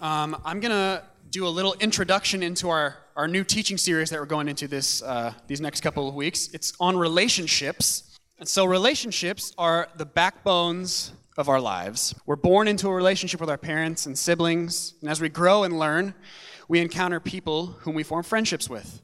Um, I'm going to do a little introduction into our, our new teaching series that we're going into this, uh, these next couple of weeks. It's on relationships. And so, relationships are the backbones of our lives. We're born into a relationship with our parents and siblings, and as we grow and learn, we encounter people whom we form friendships with.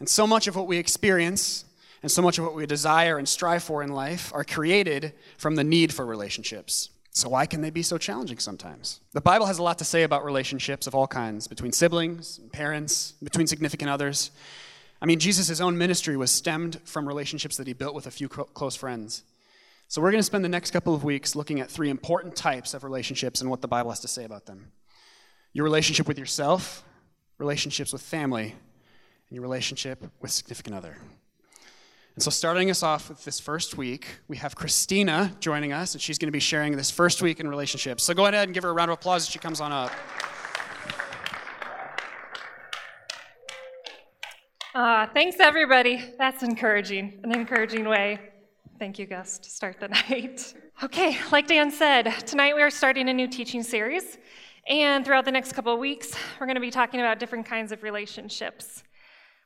And so much of what we experience and so much of what we desire and strive for in life are created from the need for relationships. So, why can they be so challenging sometimes? The Bible has a lot to say about relationships of all kinds between siblings, parents, between significant others. I mean, Jesus' own ministry was stemmed from relationships that he built with a few close friends. So, we're going to spend the next couple of weeks looking at three important types of relationships and what the Bible has to say about them your relationship with yourself, relationships with family, and your relationship with significant other. And so, starting us off with this first week, we have Kristina joining us, and she's going to be sharing this first week in relationships. So, go ahead and give her a round of applause as she comes on up. Uh, thanks, everybody. That's encouraging, an encouraging way. Thank you, Gus, to start the night. Okay, like Dan said, tonight we are starting a new teaching series. And throughout the next couple of weeks, we're going to be talking about different kinds of relationships.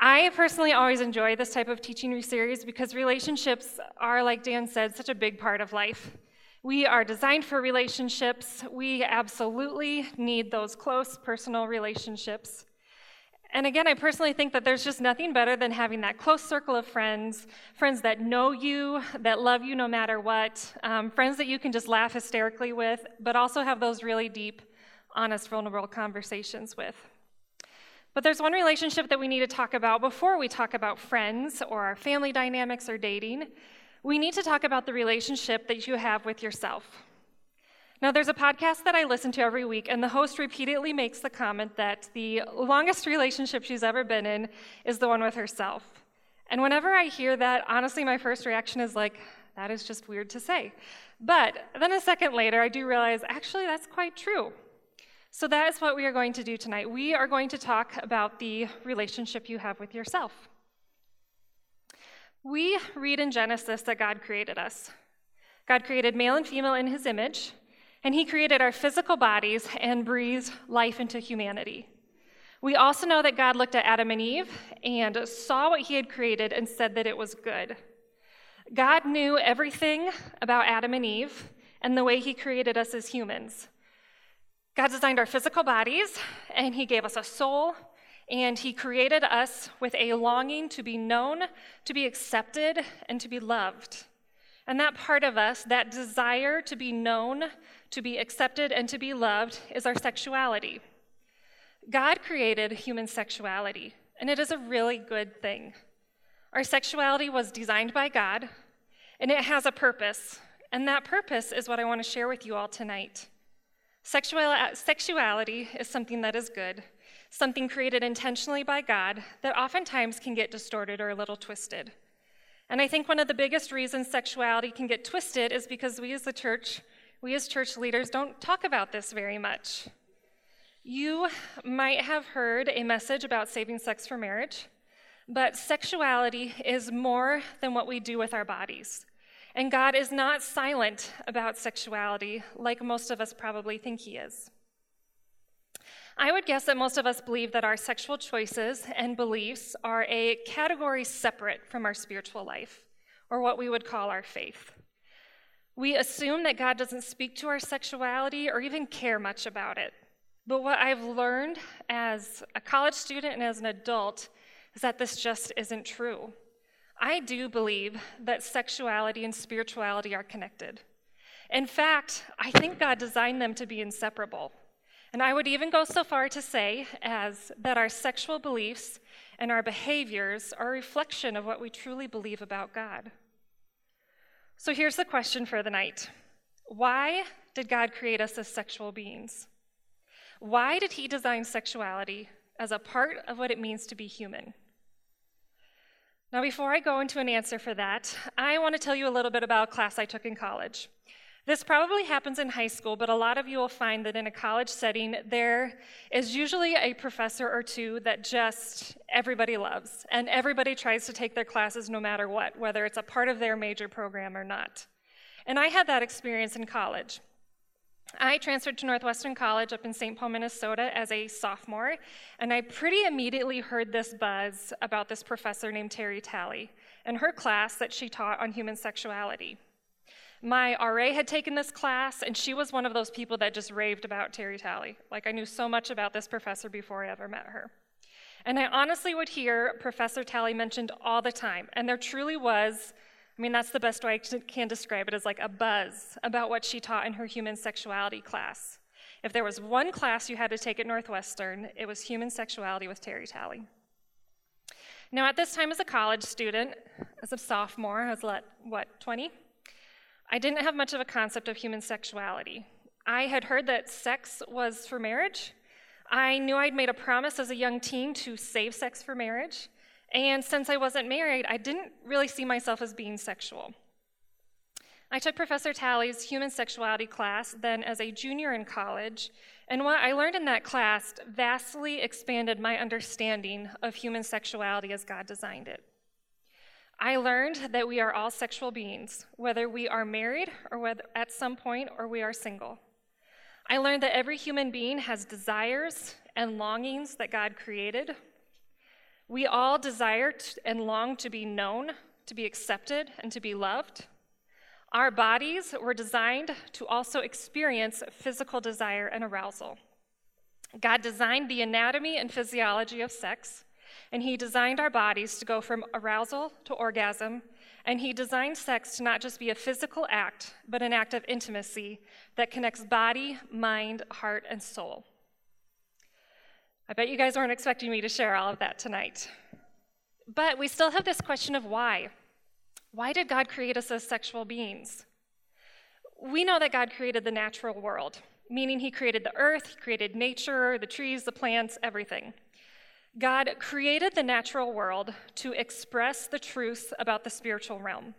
I personally always enjoy this type of teaching series because relationships are, like Dan said, such a big part of life. We are designed for relationships. We absolutely need those close personal relationships. And again, I personally think that there's just nothing better than having that close circle of friends, friends that know you, that love you no matter what, um, friends that you can just laugh hysterically with, but also have those really deep, honest, vulnerable conversations with. But there's one relationship that we need to talk about before we talk about friends or our family dynamics or dating. We need to talk about the relationship that you have with yourself. Now, there's a podcast that I listen to every week, and the host repeatedly makes the comment that the longest relationship she's ever been in is the one with herself. And whenever I hear that, honestly, my first reaction is like, that is just weird to say. But then a second later, I do realize actually that's quite true. So, that is what we are going to do tonight. We are going to talk about the relationship you have with yourself. We read in Genesis that God created us. God created male and female in his image, and he created our physical bodies and breathed life into humanity. We also know that God looked at Adam and Eve and saw what he had created and said that it was good. God knew everything about Adam and Eve and the way he created us as humans. God designed our physical bodies, and He gave us a soul, and He created us with a longing to be known, to be accepted, and to be loved. And that part of us, that desire to be known, to be accepted, and to be loved, is our sexuality. God created human sexuality, and it is a really good thing. Our sexuality was designed by God, and it has a purpose. And that purpose is what I want to share with you all tonight. Sexuality is something that is good, something created intentionally by God that oftentimes can get distorted or a little twisted. And I think one of the biggest reasons sexuality can get twisted is because we as the church, we as church leaders, don't talk about this very much. You might have heard a message about saving sex for marriage, but sexuality is more than what we do with our bodies. And God is not silent about sexuality like most of us probably think He is. I would guess that most of us believe that our sexual choices and beliefs are a category separate from our spiritual life, or what we would call our faith. We assume that God doesn't speak to our sexuality or even care much about it. But what I've learned as a college student and as an adult is that this just isn't true. I do believe that sexuality and spirituality are connected. In fact, I think God designed them to be inseparable. And I would even go so far to say as that our sexual beliefs and our behaviors are a reflection of what we truly believe about God. So here's the question for the night. Why did God create us as sexual beings? Why did he design sexuality as a part of what it means to be human? Now, before I go into an answer for that, I want to tell you a little bit about a class I took in college. This probably happens in high school, but a lot of you will find that in a college setting, there is usually a professor or two that just everybody loves, and everybody tries to take their classes no matter what, whether it's a part of their major program or not. And I had that experience in college. I transferred to Northwestern College up in St. Paul, Minnesota as a sophomore, and I pretty immediately heard this buzz about this professor named Terry Talley and her class that she taught on human sexuality. My RA had taken this class, and she was one of those people that just raved about Terry Talley. Like, I knew so much about this professor before I ever met her. And I honestly would hear Professor Talley mentioned all the time, and there truly was I mean, that's the best way I can describe it as like a buzz about what she taught in her human sexuality class. If there was one class you had to take at Northwestern, it was human sexuality with Terry Talley. Now, at this time as a college student, as a sophomore, I was what, 20? I didn't have much of a concept of human sexuality. I had heard that sex was for marriage. I knew I'd made a promise as a young teen to save sex for marriage. And since I wasn't married, I didn't really see myself as being sexual. I took Professor Talley's human sexuality class then as a junior in college, and what I learned in that class vastly expanded my understanding of human sexuality as God designed it. I learned that we are all sexual beings, whether we are married or whether at some point or we are single. I learned that every human being has desires and longings that God created, we all desire and long to be known, to be accepted, and to be loved. Our bodies were designed to also experience physical desire and arousal. God designed the anatomy and physiology of sex, and He designed our bodies to go from arousal to orgasm, and He designed sex to not just be a physical act, but an act of intimacy that connects body, mind, heart, and soul. I bet you guys weren't expecting me to share all of that tonight. But we still have this question of why. Why did God create us as sexual beings? We know that God created the natural world, meaning He created the earth, He created nature, the trees, the plants, everything. God created the natural world to express the truth about the spiritual realm.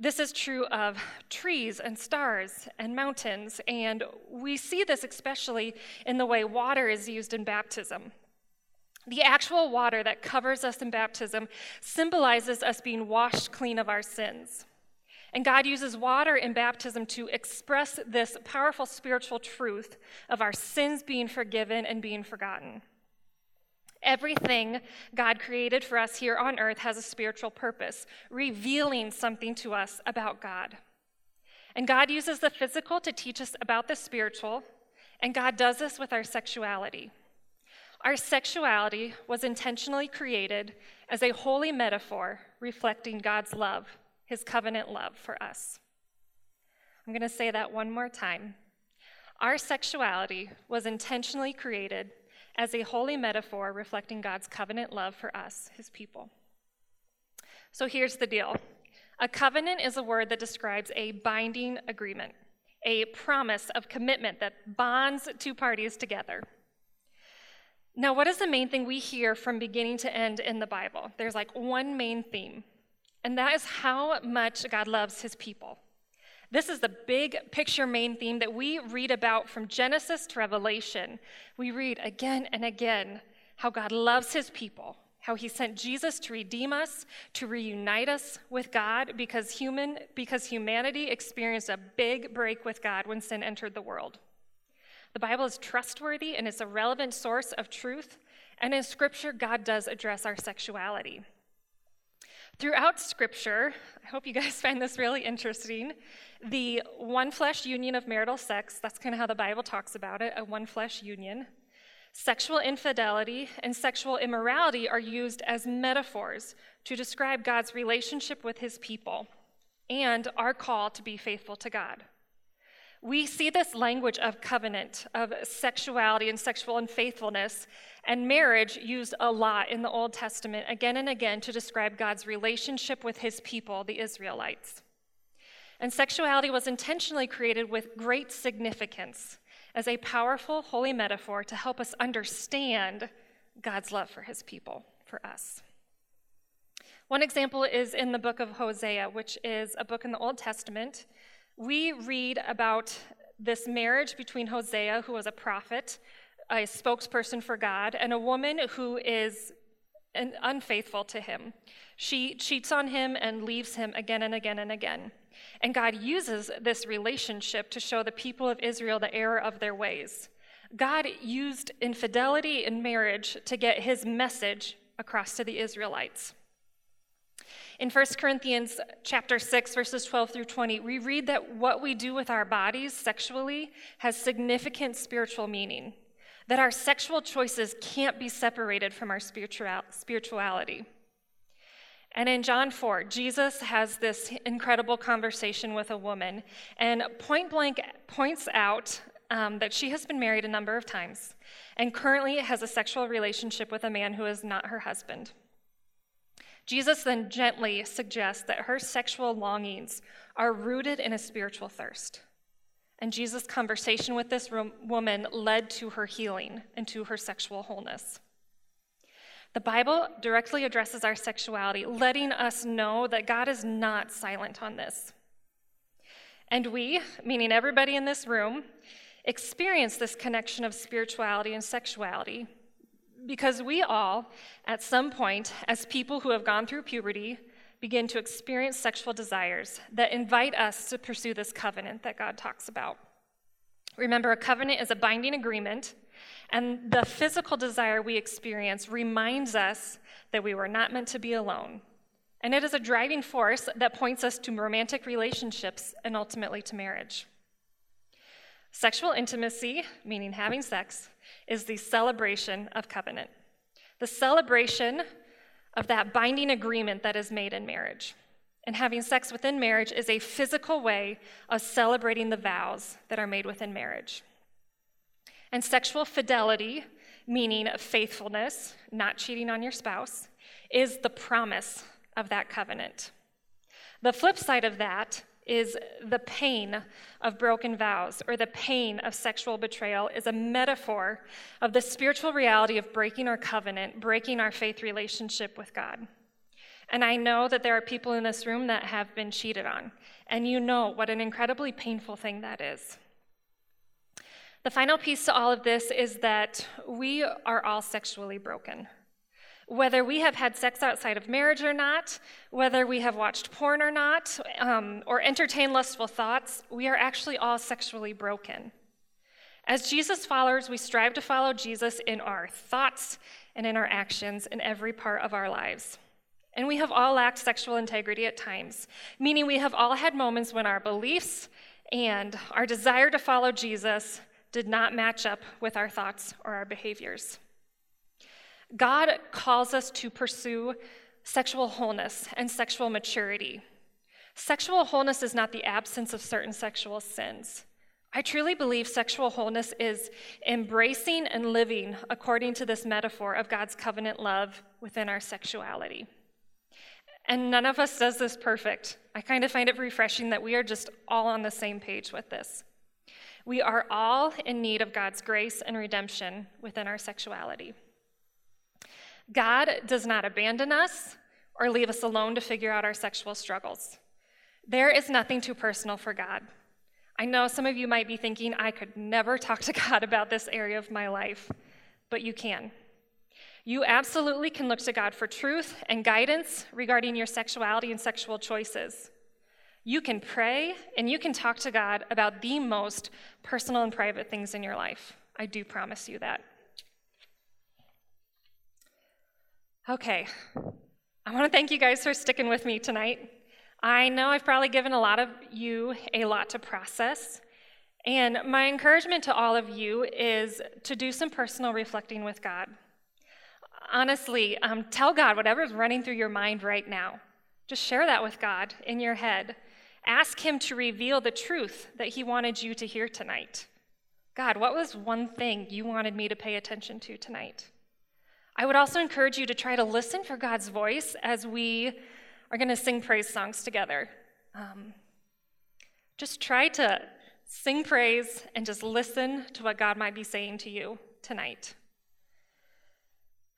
This is true of trees and stars and mountains, and we see this especially in the way water is used in baptism. The actual water that covers us in baptism symbolizes us being washed clean of our sins. And God uses water in baptism to express this powerful spiritual truth of our sins being forgiven and being forgotten. Everything God created for us here on earth has a spiritual purpose, revealing something to us about God. And God uses the physical to teach us about the spiritual, and God does this with our sexuality. Our sexuality was intentionally created as a holy metaphor reflecting God's love, his covenant love for us. I'm going to say that one more time. Our sexuality was intentionally created as a holy metaphor reflecting God's covenant love for us, his people. So here's the deal a covenant is a word that describes a binding agreement, a promise of commitment that bonds two parties together. Now, what is the main thing we hear from beginning to end in the Bible? There's like one main theme, and that is how much God loves his people. This is the big picture main theme that we read about from Genesis to Revelation. We read again and again how God loves his people, how he sent Jesus to redeem us, to reunite us with God because human because humanity experienced a big break with God when sin entered the world. The Bible is trustworthy and it's a relevant source of truth, and in scripture God does address our sexuality. Throughout Scripture, I hope you guys find this really interesting. The one flesh union of marital sex, that's kind of how the Bible talks about it, a one flesh union. Sexual infidelity and sexual immorality are used as metaphors to describe God's relationship with his people and our call to be faithful to God. We see this language of covenant, of sexuality and sexual unfaithfulness, and marriage used a lot in the Old Testament again and again to describe God's relationship with his people, the Israelites. And sexuality was intentionally created with great significance as a powerful, holy metaphor to help us understand God's love for his people, for us. One example is in the book of Hosea, which is a book in the Old Testament. We read about this marriage between Hosea, who was a prophet, a spokesperson for God, and a woman who is unfaithful to him. She cheats on him and leaves him again and again and again. And God uses this relationship to show the people of Israel the error of their ways. God used infidelity in marriage to get his message across to the Israelites. In 1 Corinthians chapter 6 verses 12 through 20, we read that what we do with our bodies sexually has significant spiritual meaning. That our sexual choices can't be separated from our spirituality. And in John 4, Jesus has this incredible conversation with a woman and point blank points out um, that she has been married a number of times and currently has a sexual relationship with a man who is not her husband. Jesus then gently suggests that her sexual longings are rooted in a spiritual thirst. And Jesus' conversation with this woman led to her healing and to her sexual wholeness. The Bible directly addresses our sexuality, letting us know that God is not silent on this. And we, meaning everybody in this room, experience this connection of spirituality and sexuality because we all, at some point, as people who have gone through puberty, begin to experience sexual desires that invite us to pursue this covenant that God talks about. Remember, a covenant is a binding agreement, and the physical desire we experience reminds us that we were not meant to be alone. And it is a driving force that points us to romantic relationships and ultimately to marriage. Sexual intimacy, meaning having sex, is the celebration of covenant, the celebration of that binding agreement that is made in marriage. And having sex within marriage is a physical way of celebrating the vows that are made within marriage. And sexual fidelity, meaning faithfulness, not cheating on your spouse, is the promise of that covenant. The flip side of that is the pain of broken vows or the pain of sexual betrayal is a metaphor of the spiritual reality of breaking our covenant, breaking our faith relationship with God. And I know that there are people in this room that have been cheated on, and you know what an incredibly painful thing that is. The final piece to all of this is that we are all sexually broken. Whether we have had sex outside of marriage or not, whether we have watched porn or not, um, or entertained lustful thoughts, we are actually all sexually broken. As Jesus followers, we strive to follow Jesus in our thoughts and in our actions in every part of our lives. And we have all lacked sexual integrity at times, meaning we have all had moments when our beliefs and our desire to follow Jesus did not match up with our thoughts or our behaviors. God calls us to pursue sexual wholeness and sexual maturity. Sexual wholeness is not the absence of certain sexual sins. I truly believe sexual wholeness is embracing and living according to this metaphor of God's covenant love within our sexuality. And none of us does this perfect. I kind of find it refreshing that we are just all on the same page with this. We are all in need of God's grace and redemption within our sexuality. God does not abandon us or leave us alone to figure out our sexual struggles. There is nothing too personal for God. I know some of you might be thinking, I could never talk to God about this area of my life, but you can. You absolutely can look to God for truth and guidance regarding your sexuality and sexual choices. You can pray and you can talk to God about the most personal and private things in your life. I do promise you that. Okay, I want to thank you guys for sticking with me tonight. I know I've probably given a lot of you a lot to process. And my encouragement to all of you is to do some personal reflecting with God. Honestly, um, tell God whatever's running through your mind right now. Just share that with God in your head. Ask Him to reveal the truth that He wanted you to hear tonight. God, what was one thing you wanted me to pay attention to tonight? I would also encourage you to try to listen for God's voice as we are going to sing praise songs together. Um, just try to sing praise and just listen to what God might be saying to you tonight.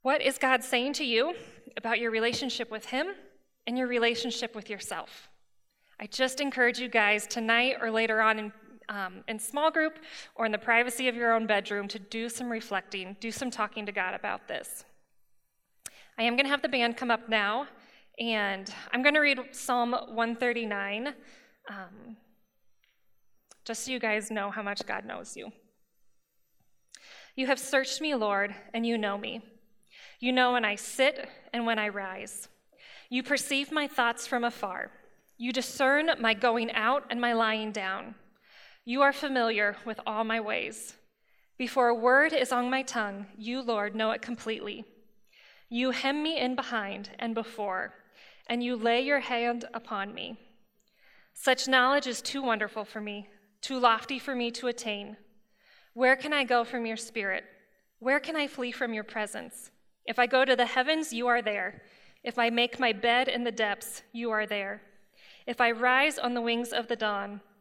What is God saying to you about your relationship with Him and your relationship with yourself? I just encourage you guys tonight or later on in, um, in small group or in the privacy of your own bedroom to do some reflecting, do some talking to God about this. I am going to have the band come up now, and I'm going to read Psalm 139. Um, just so you guys know how much God knows you. You have searched me, Lord, and you know me. You know when I sit and when I rise. You perceive my thoughts from afar. You discern my going out and my lying down. You are familiar with all my ways. Before a word is on my tongue, you, Lord, know it completely. You hem me in behind and before, and you lay your hand upon me. Such knowledge is too wonderful for me, too lofty for me to attain. Where can I go from your spirit? Where can I flee from your presence? If I go to the heavens, you are there. If I make my bed in the depths, you are there. If I rise on the wings of the dawn,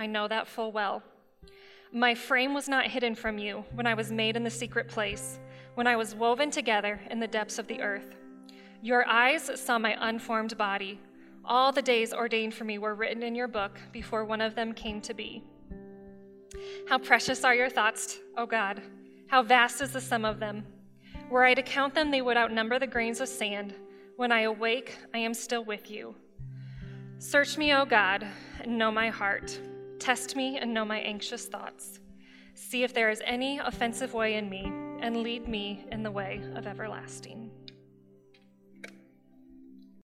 I know that full well. My frame was not hidden from you when I was made in the secret place, when I was woven together in the depths of the earth. Your eyes saw my unformed body. All the days ordained for me were written in your book before one of them came to be. How precious are your thoughts, O God! How vast is the sum of them! Were I to count them, they would outnumber the grains of sand. When I awake, I am still with you. Search me, O God, and know my heart. Test me and know my anxious thoughts. See if there is any offensive way in me, and lead me in the way of everlasting.